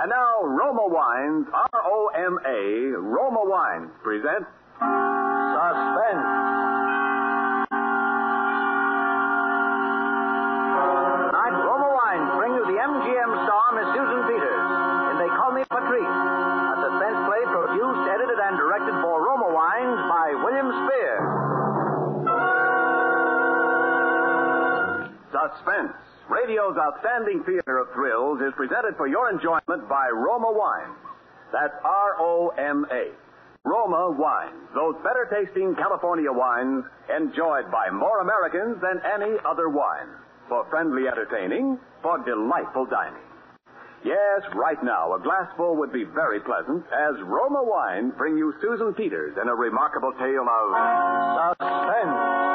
And now, Roma Wines, R O M A, Roma Wines present Suspense. Tonight, Roma Wines bring you the MGM star, Miss Susan Peters, and They Call Me Patrice, a suspense play produced, edited, and directed for Roma Wines by William Spier. Suspense, radio's outstanding theater of thrills, is presented for your enjoyment by Roma Wine. That's R O M A. Roma Wine, those better tasting California wines enjoyed by more Americans than any other wine. For friendly entertaining, for delightful dining. Yes, right now, a glassful would be very pleasant as Roma Wine bring you Susan Peters in a remarkable tale of suspense.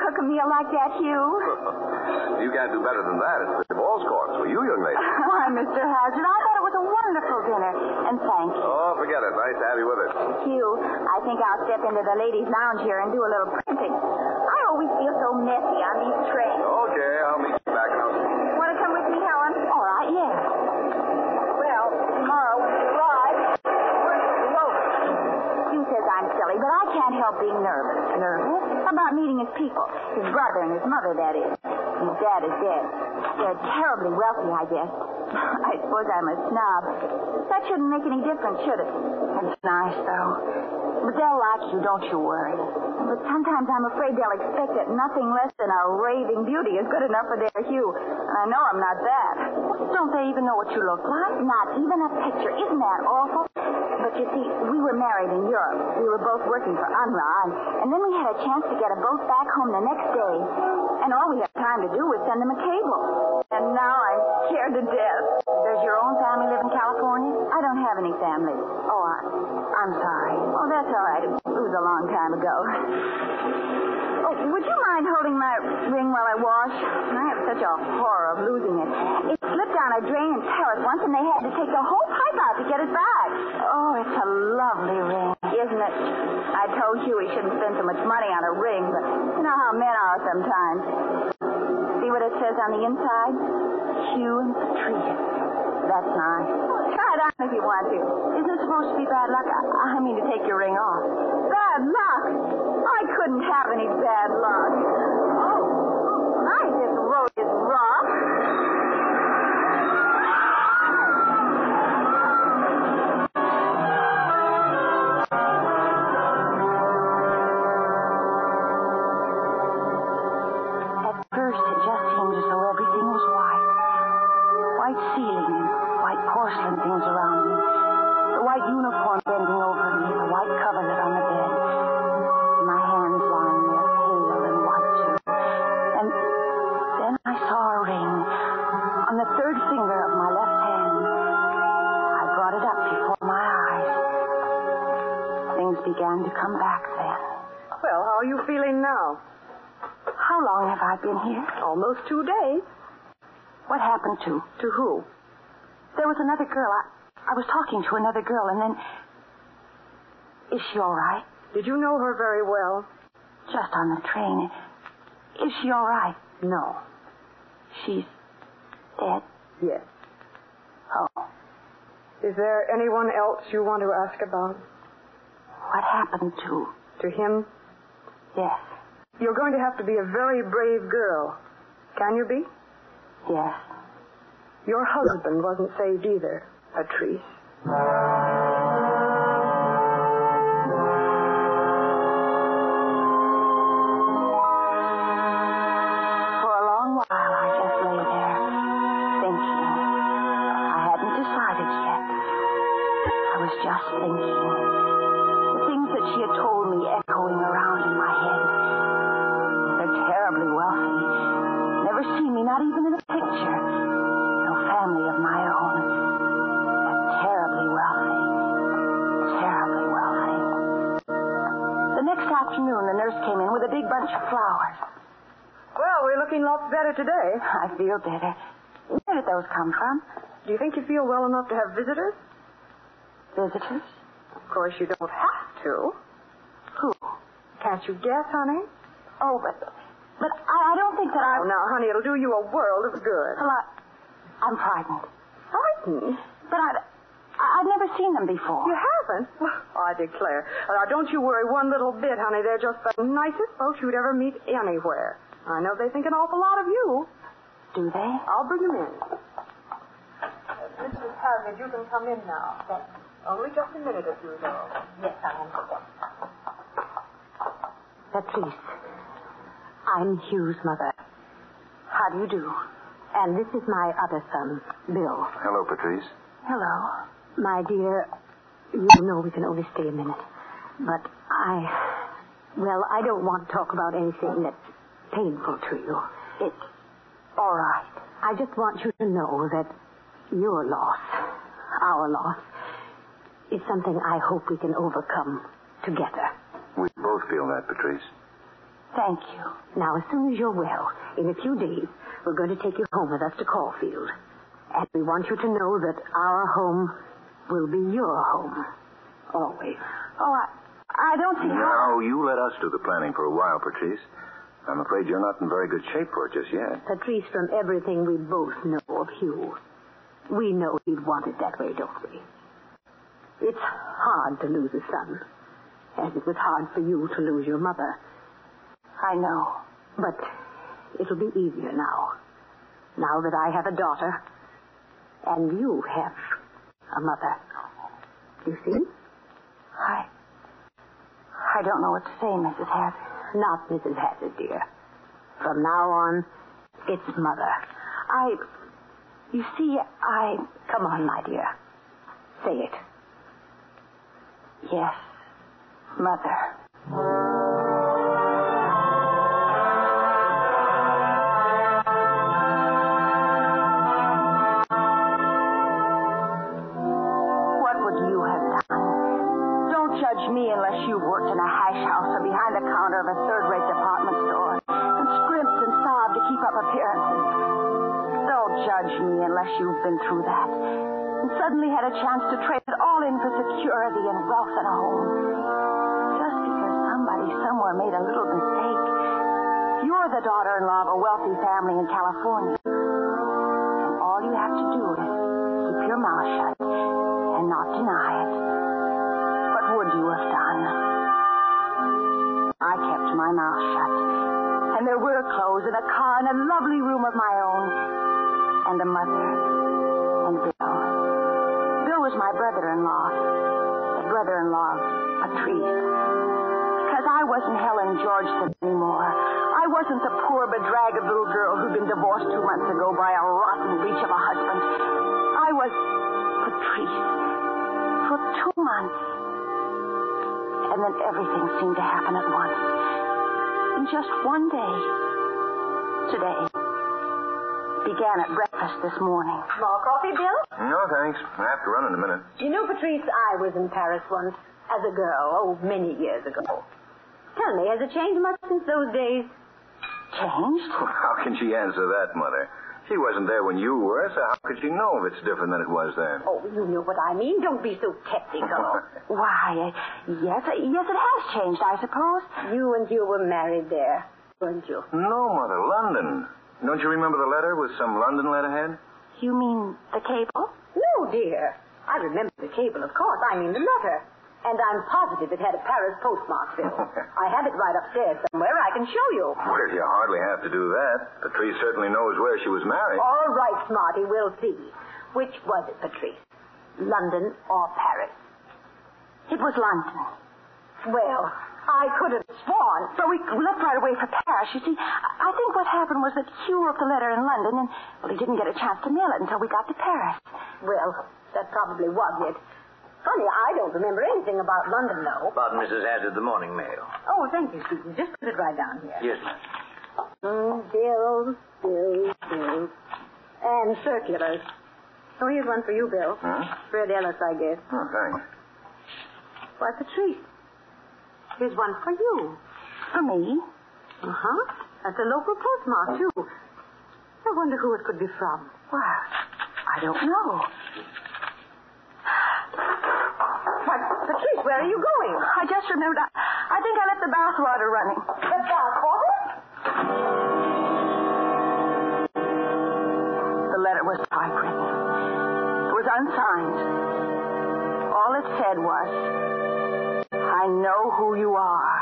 Cook a meal like that, Hugh? You can't do better than that. It's the ball's course for you, young lady. Why, Mr. Hazard, I thought it was a wonderful dinner. And thank you. Oh, forget it. Nice to have you with us. Hugh, I think I'll step into the ladies' lounge here and do a little printing. I always feel so messy on these trains. Okay, I'll meet you back out. Want to come with me, Helen? All right, yes. Well, tomorrow when we arrive, we're eloped. Hugh says I'm silly, but I can't help being nervous. Nervous? About meeting his people. His brother and his mother, that is. His dad is dead. They're terribly wealthy, I guess. I suppose I'm a snob. That shouldn't make any difference, should it? It's nice, though. They'll like you, don't you worry. But sometimes I'm afraid they'll expect that nothing less than a raving beauty is good enough for their Hugh. And I know I'm not that. Don't they even know what you look like? Not even a picture. Isn't that awful? But you see, we were married in Europe. We were both working for UNRRA, and then we had a chance to get a boat back home the next day. And all we had time to do was send them a cable. And now I'm scared to death. Does your own family live in California? I don't have any family. Oh, I, I'm sorry. Oh, that's all right. Was a long time ago. Oh, would you mind holding my ring while I wash? I have such a horror of losing it. It slipped down a drain in Paris once, and they had to take the whole pipe out to get it back. Oh, it's a lovely ring. Isn't it? I told you we shouldn't spend so much money on a ring, but you know how men are sometimes. See what it says on the inside? Hugh and Patrice. That's nice. Oh, try it on if you want to. Isn't it supposed to be bad luck? I, I mean to take your ring off. Bad luck? I couldn't have any bad luck. Oh, my, this road is rough. Two days. What happened to? To who? There was another girl. I, I was talking to another girl, and then. Is she all right? Did you know her very well? Just on the train. Is she all right? No. She's dead. Yes. Oh. Is there anyone else you want to ask about? What happened to? To him? Yes. You're going to have to be a very brave girl. Can you be? Yes. Your husband wasn't saved either, Patrice. Afternoon, the nurse came in with a big bunch of flowers. Well, we're looking lots better today. I feel better. Where did those come from? Do you think you feel well enough to have visitors? Visitors? Of course, you don't have to. Who? Can't you guess, honey? Oh, but but I, I don't think that I. Oh, now, honey, it'll do you a world of good. Well, I, I'm frightened. Frightened? But I, I, I've never seen them before. You haven't? Well, I declare. Now, don't you worry one little bit, honey. They're just the nicest folks you'd ever meet anywhere. I know they think an awful lot of you. Do they? I'll bring them in. Mrs. Hazard, you can come in now. Only just a minute or two, though. Yes, I am. Patrice, I'm Hugh's mother. How do you do? And this is my other son, Bill. Hello, Patrice. Hello. My dear, you know we can only stay a minute. But I. Well, I don't want to talk about anything that's painful to you. It's all right. I just want you to know that your loss, our loss, is something I hope we can overcome together. We both feel that, Patrice. Thank you. Now, as soon as you're well, in a few days, we're going to take you home with us to Caulfield. And we want you to know that our home will be your home. Always. Oh, I, I don't see how. No, you let us do the planning for a while, Patrice. I'm afraid you're not in very good shape for it just yet. Patrice, from everything we both know of Hugh, we know he'd want it that way, don't we? It's hard to lose a son. as it was hard for you to lose your mother. I know. But it'll be easier now. Now that I have a daughter, and you have a mother. You see? I. I don't know what to say, Mrs. Hazard. Not Mrs. Hazard, dear. From now on, it's mother. I. You see, I. Come on, my dear. Say it. Yes, mother. Been through that and suddenly had a chance to trade it all in for security and wealth and a home. Just because somebody somewhere made a little mistake. You're the daughter-in-law of a wealthy family in California. And all you have to do is keep your mouth shut and not deny it. What would you have done? I kept my mouth shut. And there were clothes and a car and a lovely room of my own. And a mother. Was my brother-in-law. The brother-in-law a Patrice. Because I wasn't Helen Georgeson anymore. I wasn't the poor, bedraggled little girl who'd been divorced two months ago by a rotten leech of a husband. I was Patrice. For two months. And then everything seemed to happen at once. In just one day. Today. Began at breakfast this morning. More coffee, Bill? No, thanks. I have to run in a minute. You know, Patrice, I was in Paris once. As a girl, oh, many years ago. Tell me, has it changed much since those days? Changed? How can she answer that, Mother? She wasn't there when you were, so how could she know if it's different than it was then? Oh, you know what I mean. Don't be so technical. Why, uh, yes, uh, yes, it has changed, I suppose. you and you were married there, weren't you? No, Mother, London. Don't you remember the letter with some London letterhead? You mean the cable? No, dear. I remember the cable, of course. I mean the letter. And I'm positive it had a Paris postmark, Bill. I have it right upstairs somewhere. I can show you. Well, you hardly have to do that. Patrice certainly knows where she was married. All right, Smarty, we'll see. Which was it, Patrice? London or Paris? It was London. Well, I could have sworn. But we left right away for Paris. You see, I I think what happened was that Hugh wrote the letter in London, and, well, he didn't get a chance to mail it until we got to Paris. Well, that probably was it. Funny, I don't remember anything about London, though. About Mrs. Hazard, the morning mail. Oh, thank you, Susan. Just put it right down here. Yes, ma'am. Mm, bills, bills, bills. And circulars. Oh, here's one for you, Bill. Huh? Fred Ellis, I guess. Oh, thanks. Why, Patrice. Here's one for you. For me? Uh-huh. That's a local postmark, too. I wonder who it could be from. Well, I don't know. Why, Patrice, where are you going? I just remembered. I, I think I left the bath water running. The bath water? The letter was typewritten. It was unsigned. All it said was, know who you are.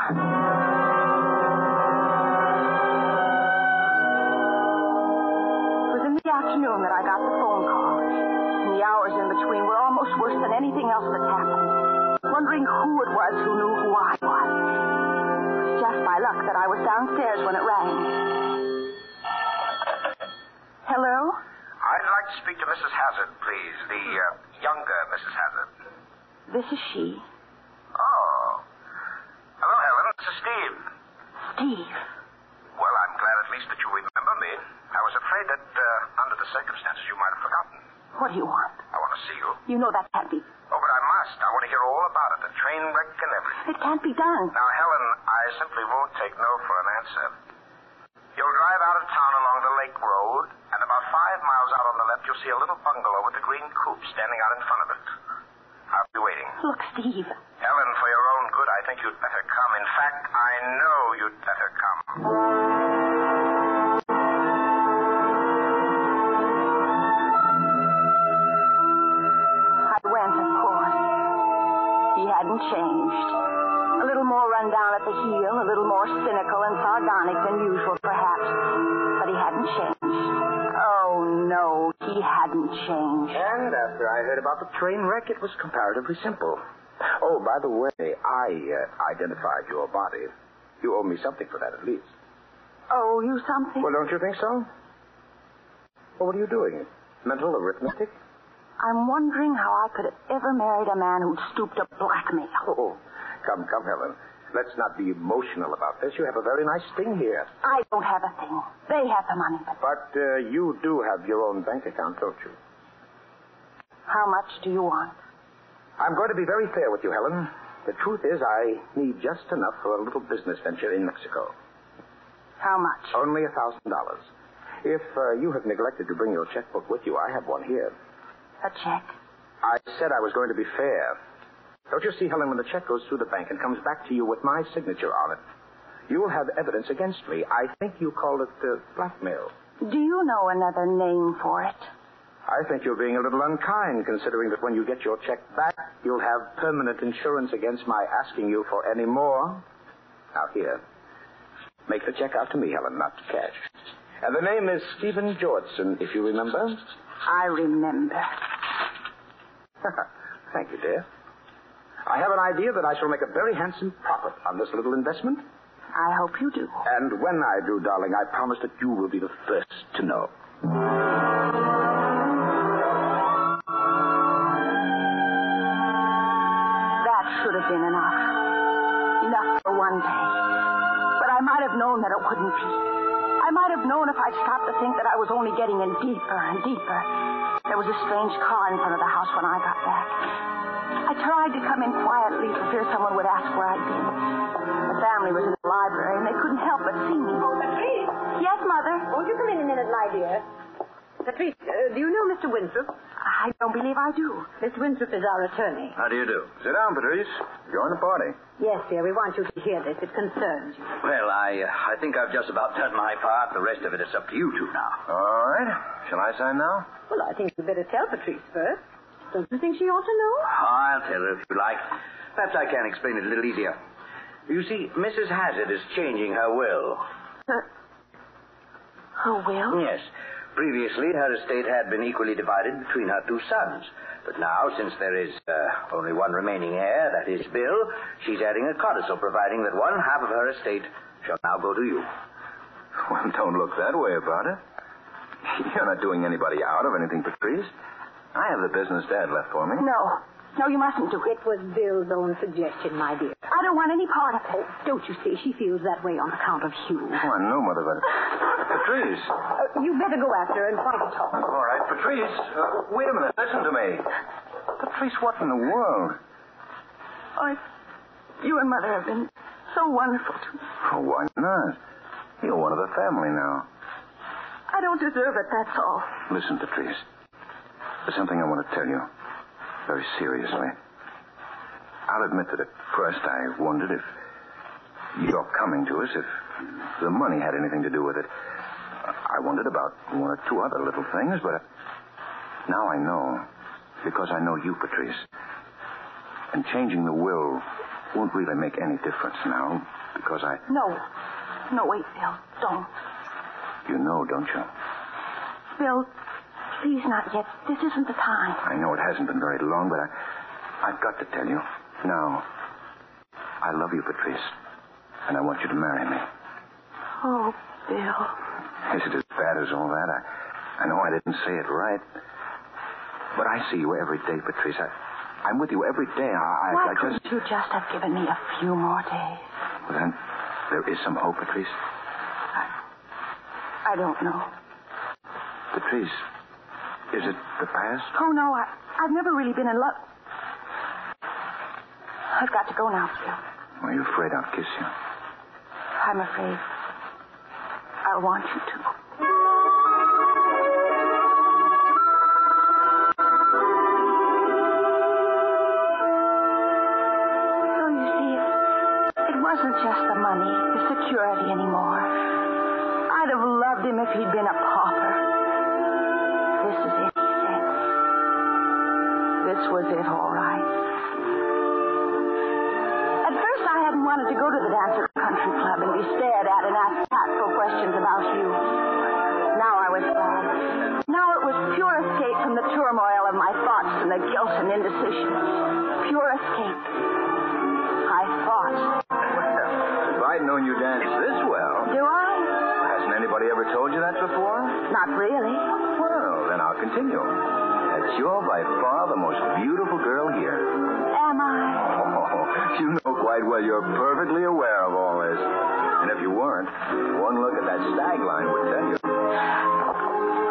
It was in the afternoon that I got the phone call. And the hours in between were almost worse than anything else that's happened. Wondering who it was who knew who I was. It was just by luck that I was downstairs when it rang. Hello? I'd like to speak to Mrs. Hazard, please. The uh, younger Mrs. Hazard. This is she. Oh. Hello, Helen. This is Steve. Steve. Well, I'm glad at least that you remember me. I was afraid that, uh, under the circumstances, you might have forgotten. What do you want? I want to see you. You know that can't be. Oh, but I must. I want to hear all about it. The train wreck and everything. It can't be done. Now, Helen, I simply won't take no for an answer. You'll drive out of town along the lake road, and about five miles out on the left, you'll see a little bungalow with a green coop standing out in front of it. I'll be waiting. Look, Steve. Helen, for your own good, I think you'd better come. In fact, I know you'd better come. I went, of course. He hadn't changed. A little more run down at the heel, a little more cynical and sardonic than usual, perhaps. But he hadn't changed. Oh, no, he hadn't changed. And after I heard about the train wreck, it was comparatively simple. Oh, by the way, I uh, identified your body. You owe me something for that, at least. Oh, you something? Well, don't you think so? Well, what are you doing? Mental arithmetic? I'm wondering how I could have ever married a man who'd stooped to blackmail. Oh, come, come, Helen. Let's not be emotional about this. You have a very nice thing here. I don't have a thing. They have the money. But But uh, you do have your own bank account, don't you? how much do you want? I'm going to be very fair with you, Helen. The truth is, I need just enough for a little business venture in Mexico. How much? Only a thousand dollars. If uh, you have neglected to bring your checkbook with you, I have one here. A check. I said I was going to be fair. Don't you see, Helen, when the check goes through the bank and comes back to you with my signature on it, you will have evidence against me. I think you call it uh, blackmail. Do you know another name for it? I think you're being a little unkind, considering that when you get your check back, you'll have permanent insurance against my asking you for any more. Now, here. Make the check out to me, Helen, not to cash. And the name is Stephen Georgeson, if you remember. I remember. Thank you, dear. I have an idea that I shall make a very handsome profit on this little investment. I hope you do. And when I do, darling, I promise that you will be the first to know. Enough for one day. But I might have known that it wouldn't be. I might have known if I'd stopped to think that I was only getting in deeper and deeper. There was a strange car in front of the house when I got back. I tried to come in quietly for fear someone would ask where I'd been. The family was in the library, and they couldn't help but see me. Oh, Patrice! Yes, Mother? Won't you come in a minute, my dear? Patrice, uh, do you know Mr. Winthrop? I don't believe I do. Miss Winthrop is our attorney. How do you do? Sit down, Patrice. Join the party. Yes, dear, we want you to hear this. It concerns you. Well, I uh, I think I've just about done my part. The rest of it is up to you two now. All right. Shall I sign now? Well, I think you'd better tell Patrice first. Don't you think she ought to know? I'll tell her if you like. Perhaps I can explain it a little easier. You see, Mrs. Hazard is changing her will. Her, her will? Yes. Previously, her estate had been equally divided between her two sons. But now, since there is uh, only one remaining heir, that is Bill, she's adding a codicil providing that one half of her estate shall now go to you. Well, don't look that way about it. You're not doing anybody out of anything, Patrice. I have the business Dad left for me. No. No, you mustn't do it. It was Bill's own suggestion, my dear. I don't want any part of it. Don't you see? She feels that way on account of Hugh. Oh, I know, Mother, but... Patrice. Uh, you better go after her and try to talk. All right, Patrice. Uh, wait a minute. Listen to me. Patrice, what in the world? Oh, you and Mother have been so wonderful to me. Oh, why not? You're one of the family now. I don't deserve it, that's all. Listen, Patrice. There's something I want to tell you. Very seriously. I'll admit that at first I wondered if your coming to us, if the money had anything to do with it. I wondered about one or two other little things, but now I know. Because I know you, Patrice. And changing the will won't really make any difference now, because I. No. No, wait, Bill. Don't. You know, don't you? Bill, please not yet. This isn't the time. I know it hasn't been very long, but I, I've got to tell you. Now, I love you, Patrice, and I want you to marry me. Oh, Bill. Is it as bad as all that? I, I know I didn't say it right, but I see you every day, Patrice. I, I'm with you every day. I, Why I couldn't just. you just have given me a few more days? Well, then, there is some hope, Patrice. I, I don't know. Patrice, is it the past? Oh, no, I, I've never really been in love. I've got to go now, Bill. Are you afraid I'll kiss you? I'm afraid. I want you to. So you see, it, it wasn't just the money, the security anymore. This was it, all right. At first, I hadn't wanted to go to the dance at the country club and be stared at and asked tactful questions about you. Now I was glad. Now it was pure escape from the turmoil of my thoughts and the guilt and indecision. Pure escape. I thought. Well, if I'd known you danced this well, Do I? hasn't anybody ever told you that before? Not really. Well, then I'll continue. That you're by far the most beautiful girl here. Am I? Oh, you know quite well you're perfectly aware of all this. And if you weren't, one look at that stag line would tell you.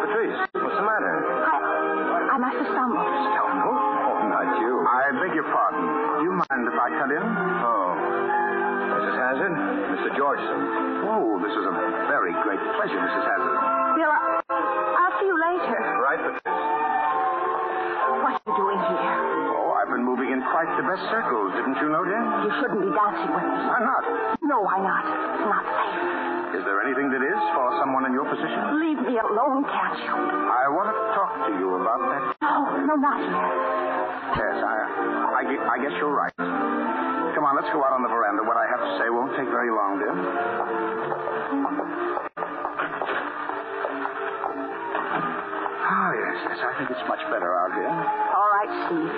Patrice, what's the matter? I, I must have stumbled. Stumble? Oh, not you. I beg your pardon. Do you mind if I cut in? Oh. Mrs. Hazard, Mr. Georgeson. Oh, this is a very great pleasure, Mrs. Hazard. Bill, I, I'll see you later. Right, Patrice. What are you doing here? Oh, I've been moving in quite the best circles, didn't you know, dear? You shouldn't be dancing with me. Why not? No, why not? It's not safe. Is there anything that is for someone in your position? Leave me alone, can't you? I want to talk to you about that. No, no, not here. Yes, I, I, I guess you're right. Come on, let's go out on the veranda. What I have to say won't take very long, dear. Ah, yes, yes. I think it's much better out here. All right, Steve.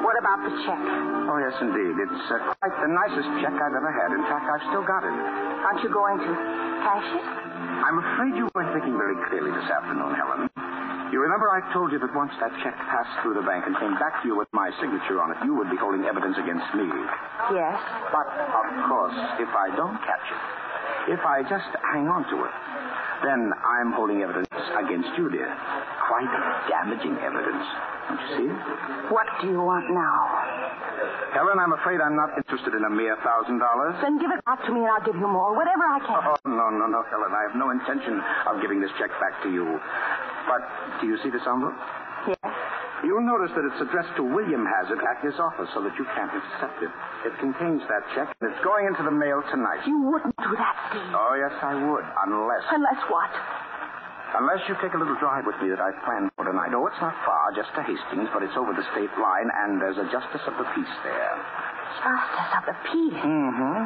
What about the check? Oh, yes, indeed. It's uh, quite the nicest check I've ever had. In fact, I've still got it. Aren't you going to cash it? I'm afraid you weren't thinking very clearly this afternoon, Helen. You remember I told you that once that check passed through the bank and came back to you with my signature on it, you would be holding evidence against me. Yes. But, of course, if I don't catch it, if I just hang on to it, then I'm holding evidence against you, dear. Quite damaging evidence. Don't you see? What do you want now? Helen, I'm afraid I'm not interested in a mere thousand dollars. Then give it back to me and I'll give you more, whatever I can. Oh, no, no, no, Helen. I have no intention of giving this check back to you. But do you see this envelope? Yes. You'll notice that it's addressed to William Hazard at his office so that you can't intercept it. It contains that check, and it's going into the mail tonight. You wouldn't do that, Steve. Oh, yes, I would. Unless. Unless what? Unless you take a little drive with me that I've planned for tonight. Oh, it's not far, just to Hastings, but it's over the state line, and there's a justice of the peace there. Justice of the peace. Mm-hmm.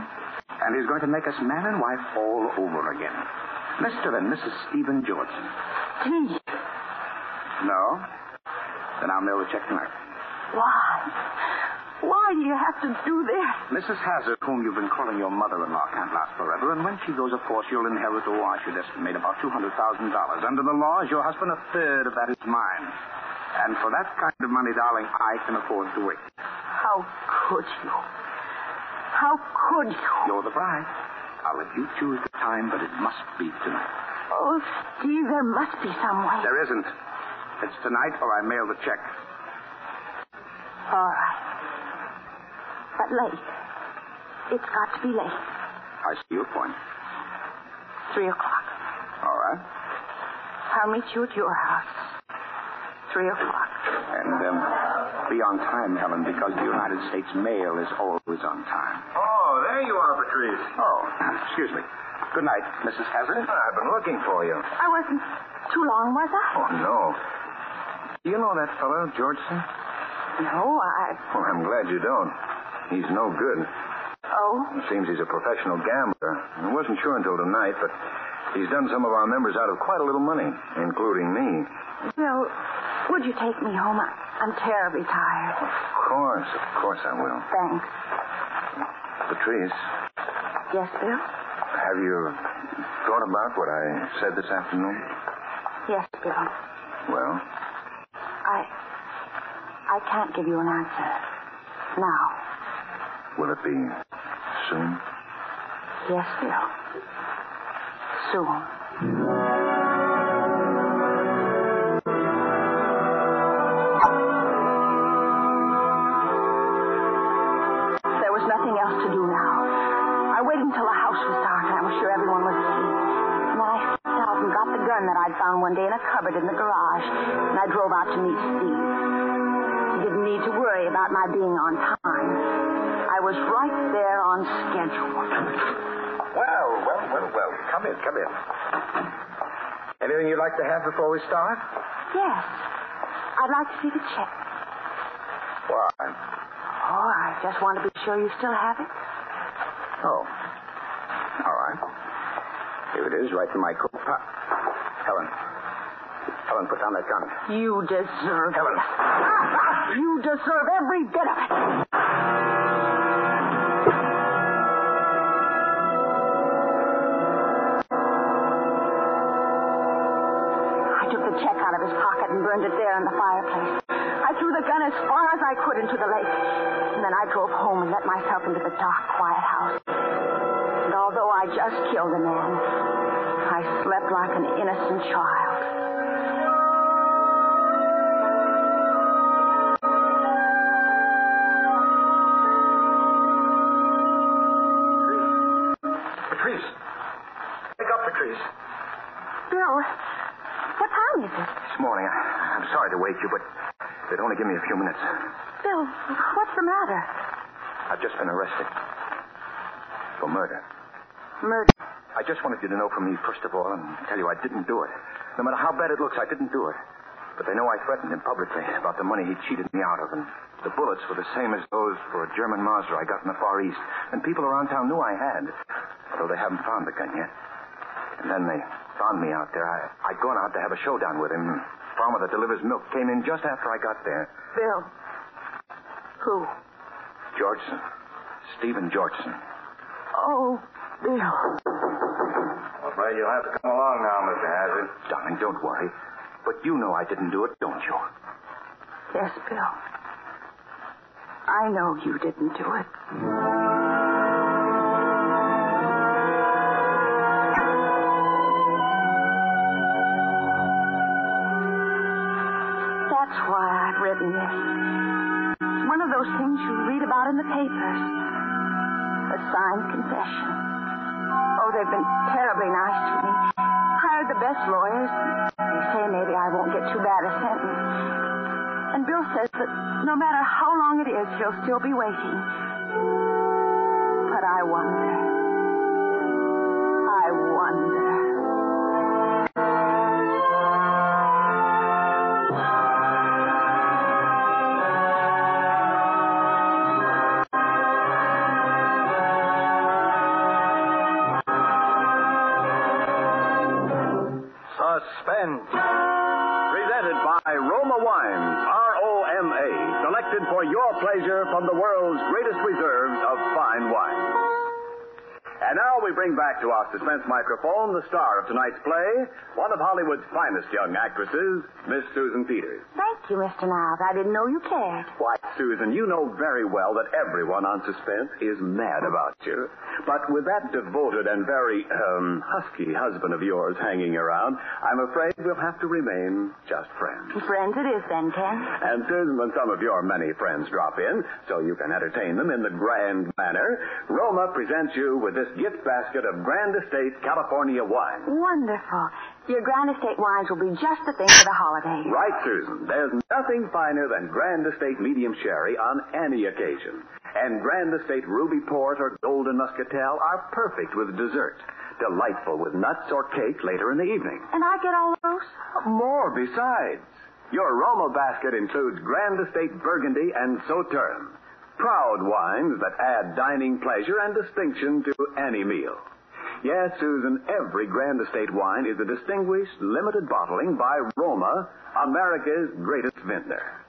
And he's going to make us man and wife all over again. Mr. and Mrs. Stephen Georgeson. Steve. No? Then I'll mail the check tonight. Why? Why do you have to do this? Mrs. Hazard, whom you've been calling your mother-in-law, can't last forever, and when she goes, of course, you'll inherit, oh, I should estimate about $200,000. Under the laws, your husband, a third of that is mine. And for that kind of money, darling, I can afford to wait. How could you? How could you? You're the bride. I'll let you choose the time, but it must be tonight. Oh, Steve, there must be some way. There isn't. It's tonight, or I mail the check. All right. But late. It's got to be late. I see your point. Three o'clock. All right. I'll meet you at your house. Three o'clock. And um, be on time, Helen, because the United States mail is always on time. Oh, there you are, Patrice. Oh, excuse me. Good night, Mrs. Hazard. I've been looking for you. I wasn't too long, was I? Oh, no. Do you know that fellow, Georgeson? No, I. Well, I'm glad you don't. He's no good. Oh? It seems he's a professional gambler. I wasn't sure until tonight, but he's done some of our members out of quite a little money, including me. Bill, would you take me home? I'm terribly tired. Of course, of course I will. Thanks. Patrice, Yes, Bill? have you thought about what I said this afternoon? Yes, Bill. Well, I. I can't give you an answer. Now. Will it be soon? Yes, Bill. Soon. There was nothing else to do now. I waited until the house was dark and I was sure everyone was asleep. And I stepped out and got the gun that I'd found one day in a cupboard in the garage. And I drove out to meet Steve. He didn't need to worry about my being on time. Was right there on schedule. Well, well, well, well. Come in, come in. Anything you'd like to have before we start? Yes. I'd like to see the check. Why? Oh, I just want to be sure you still have it. Oh. All right. Here it is, right in my coat pocket. Ah. Helen. Helen, put down that gun. You deserve Helen. it. You deserve every bit of it. Burned it there in the fireplace. I threw the gun as far as I could into the lake. And then I drove home and let myself into the dark, quiet house. And although I just killed a man, I slept like an innocent child. Patrice. Wake up, Patrice. Bill, what time is it? This morning, I, I'm sorry to wake you, but they'd only give me a few minutes. Bill, what's the matter? I've just been arrested for murder. Murder. I just wanted you to know from me, first of all, and tell you I didn't do it. No matter how bad it looks, I didn't do it. But they know I threatened him publicly about the money he cheated me out of, and the bullets were the same as those for a German Mauser I got in the Far East. And people around town knew I had, although they haven't found the gun yet. And then they found me out there. I, I'd gone out to have a showdown with him. Farmer that delivers milk came in just after I got there. Bill. Who? Georgeson. Stephen Georgeson. Oh, Bill. I'm afraid you'll have to come along now, Mr. Hazard. Darling, don't worry. But you know I didn't do it, don't you? Yes, Bill. I know you didn't do it. That's why I've written this. It's one of those things you read about in the papers. A signed confession. Oh, they've been terribly nice to me. Hired the best lawyers. They say maybe I won't get too bad a sentence. And Bill says that no matter how long it is, he'll still be waiting. But I wonder. Suspense. Presented by Roma Wines, R-O-M-A, selected for your pleasure from the world's greatest reserves of fine wines. And now we bring back to our suspense microphone the star of tonight's play, one of Hollywood's finest young actresses, Miss Susan Peters. You, Mr. Niles. I didn't know you cared. Why, Susan, you know very well that everyone on Suspense is mad about you. But with that devoted and very, um, husky husband of yours hanging around, I'm afraid we'll have to remain just friends. Friends it is then, Ken. And Susan, when some of your many friends drop in, so you can entertain them in the grand manner, Roma presents you with this gift basket of Grand Estate California wine. Wonderful. Your Grand Estate wines will be just the thing for the holidays. Right, Susan. There's nothing finer than Grand Estate Medium Sherry on any occasion. And Grand Estate Ruby Port or Golden Muscatel are perfect with dessert. Delightful with nuts or cake later in the evening. And I get all those? Oh, more besides. Your Roma basket includes Grand Estate Burgundy and Sauterne. Proud wines that add dining pleasure and distinction to any meal. Yes, Susan, every Grand Estate wine is a distinguished, limited bottling by Roma, America's greatest vintner.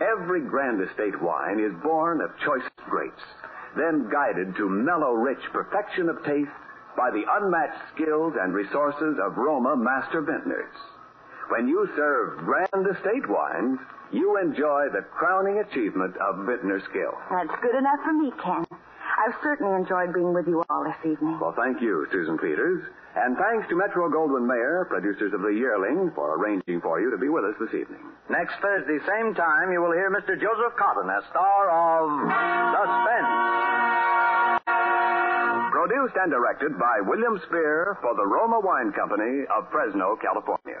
Every Grand Estate wine is born of choice grapes, then guided to mellow, rich perfection of taste by the unmatched skills and resources of Roma master vintners. When you serve Grand Estate wines, you enjoy the crowning achievement of vintner skill. That's good enough for me, Ken. I've certainly enjoyed being with you all this evening. Well, thank you, Susan Peters. And thanks to Metro Goldwyn Mayer, producers of The Yearling, for arranging for you to be with us this evening. Next Thursday, same time, you will hear Mr. Joseph Cotten as star of Suspense. Produced and directed by William Spier for the Roma Wine Company of Fresno, California.